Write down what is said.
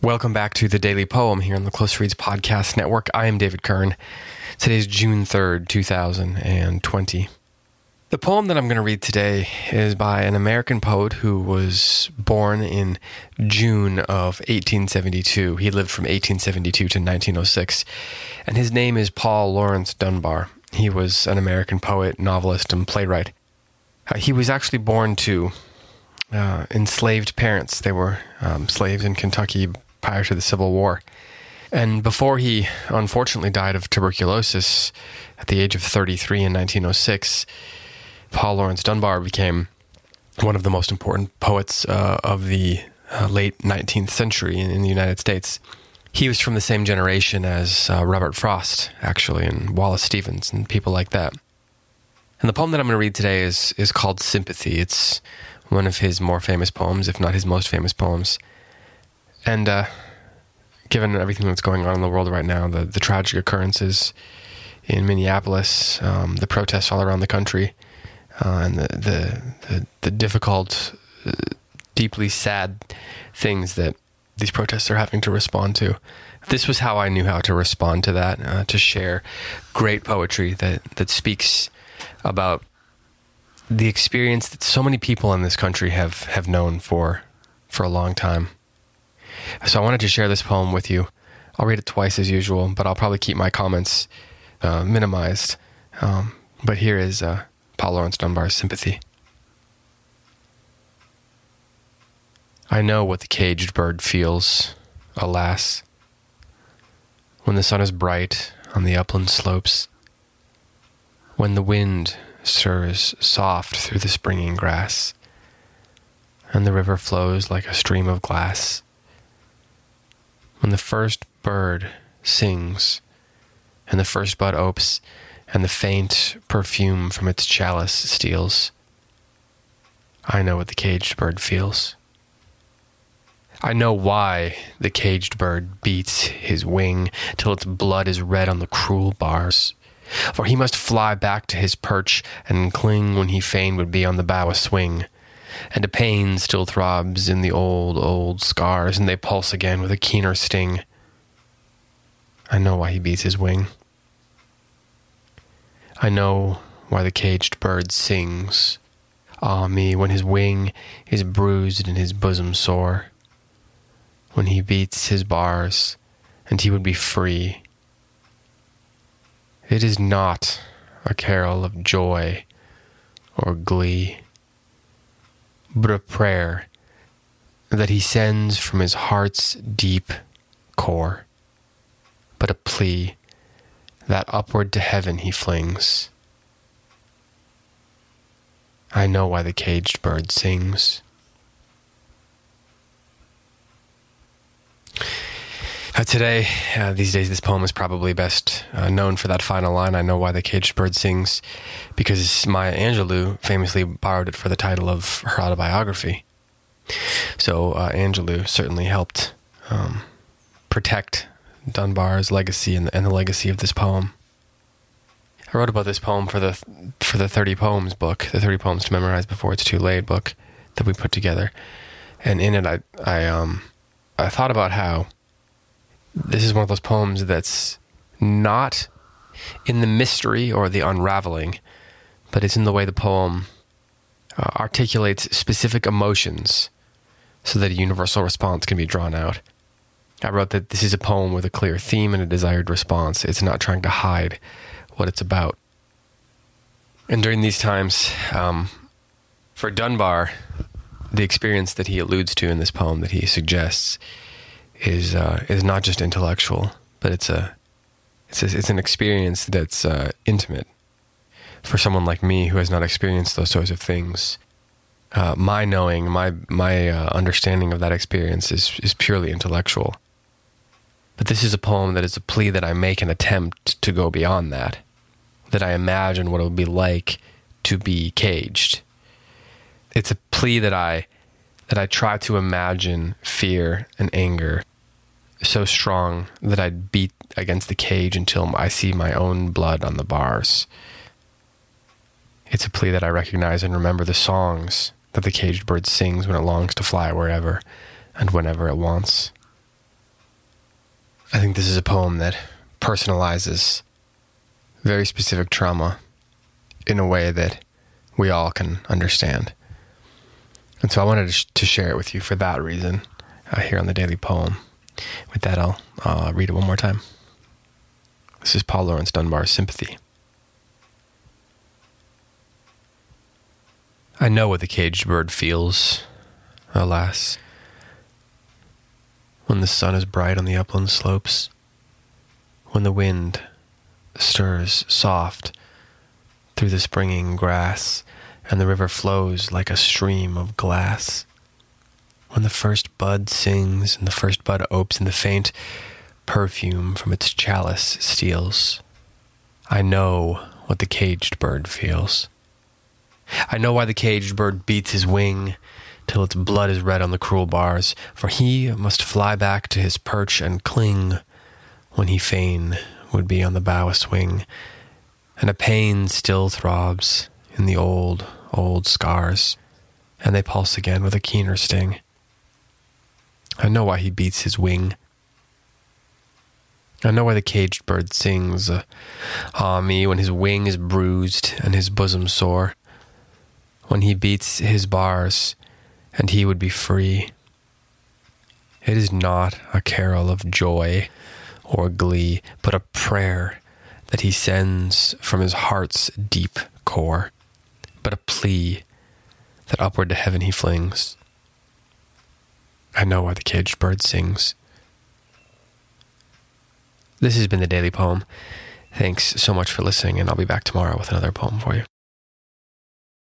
Welcome back to the Daily Poem here on the Close Reads Podcast Network. I am David Kern. Today is June 3rd, 2020. The poem that I'm going to read today is by an American poet who was born in June of 1872. He lived from 1872 to 1906, and his name is Paul Laurence Dunbar. He was an American poet, novelist, and playwright. Uh, he was actually born to uh, enslaved parents. They were um, slaves in Kentucky prior to the Civil War. And before he unfortunately died of tuberculosis at the age of 33 in 1906, Paul Laurence Dunbar became one of the most important poets uh, of the uh, late 19th century in, in, the United States. He was from the same generation as uh, Robert Frost, actually, and Wallace Stevens, and people like that. And the poem that I'm going to read today is is called Sympathy. It's one of his more famous poems, if not his most famous poems. And uh, given everything that's going on in the world right now, the, the tragic occurrences in Minneapolis, um, the protests all around the country, uh, and the, the, the, the difficult, uh, deeply sad things that these protests are having to respond to. This was how I knew how to respond to that, uh, to share great poetry that, that speaks about the experience that so many people in this country have, have known for, for a long time. So I wanted to share this poem with you. I'll read it twice as usual, but I'll probably keep my comments uh, minimized. Um, but here is uh, Paul Laurence Dunbar's sympathy. I know what the caged bird feels, alas, when the sun is bright on the upland slopes, when the wind stirs soft through the springing grass, and the river flows like a stream of glass when the first bird sings and the first bud opes and the faint perfume from its chalice steals, I know what the caged bird feels. I know why the caged bird beats his wing till its blood is red on the cruel bars. For he must fly back to his perch and cling when he fain would be on the bough a swing and a pain still throbs in the old, old scars, and they pulse again with a keener sting. I know why he beats his wing. I know why the caged bird sings. Ah me, when his wing is bruised and his bosom sore, when he beats his bars, and he would be free. It is not a carol of joy or glee but a prayer that he sends from his heart's deep core, but a plea that upward to heaven he flings. I know why the caged bird sings. Uh, today, uh, these days, this poem is probably best uh, known for that final line. I know why the caged bird sings, because Maya Angelou famously borrowed it for the title of her autobiography. So uh, Angelou certainly helped um, protect Dunbar's legacy and the, and the legacy of this poem. I wrote about this poem for the for the thirty poems book, the thirty poems to memorize before it's too late book that we put together, and in it, I I um I thought about how this is one of those poems that's not in the mystery or the unraveling, but it's in the way the poem uh, articulates specific emotions so that a universal response can be drawn out. I wrote that this is a poem with a clear theme and a desired response. It's not trying to hide what it's about. And during these times, um, for Dunbar, the experience that he alludes to in this poem that he suggests is uh, is not just intellectual, but it's a it's a, it's an experience that's uh, intimate for someone like me who has not experienced those sorts of things. Uh, my knowing, my my uh, understanding of that experience is is purely intellectual. But this is a poem that is a plea that I make an attempt to go beyond that. That I imagine what it would be like to be caged. It's a plea that I that I try to imagine fear and anger so strong that I'd beat against the cage until I see my own blood on the bars. It's a plea that I recognize and remember the songs that the caged bird sings when it longs to fly wherever and whenever it wants. I think this is a poem that personalizes very specific trauma in a way that we all can understand. And so I wanted to, sh- to share it with you for that reason uh, here on the Daily Poem. With that, I'll uh, read it one more time. This is Paul Laurence Dunbar's Sympathy. I know what the caged bird feels, alas, when the sun is bright on the upland slopes, when the wind stirs soft through the springing grass, and the river flows like a stream of glass. When the first bud sings, and the first bud opes, and the faint perfume from its chalice steals, I know what the caged bird feels. I know why the caged bird beats his wing till its blood is red on the cruel bars, for he must fly back to his perch and cling when he fain would be on the bough a swing, and a pain still throbs in the old, old scars, and they pulse again with a keener sting. I know why he beats his wing. I know why the caged bird sings, uh, ah me, when his wing is bruised and his bosom sore, when he beats his bars, and he would be free. It is not a carol of joy or glee, but a prayer that he sends from his heart's deep core, but a plea that upward to heaven he flings. I know why the caged bird sings. This has been the Daily Poem. Thanks so much for listening, and I'll be back tomorrow with another poem for you.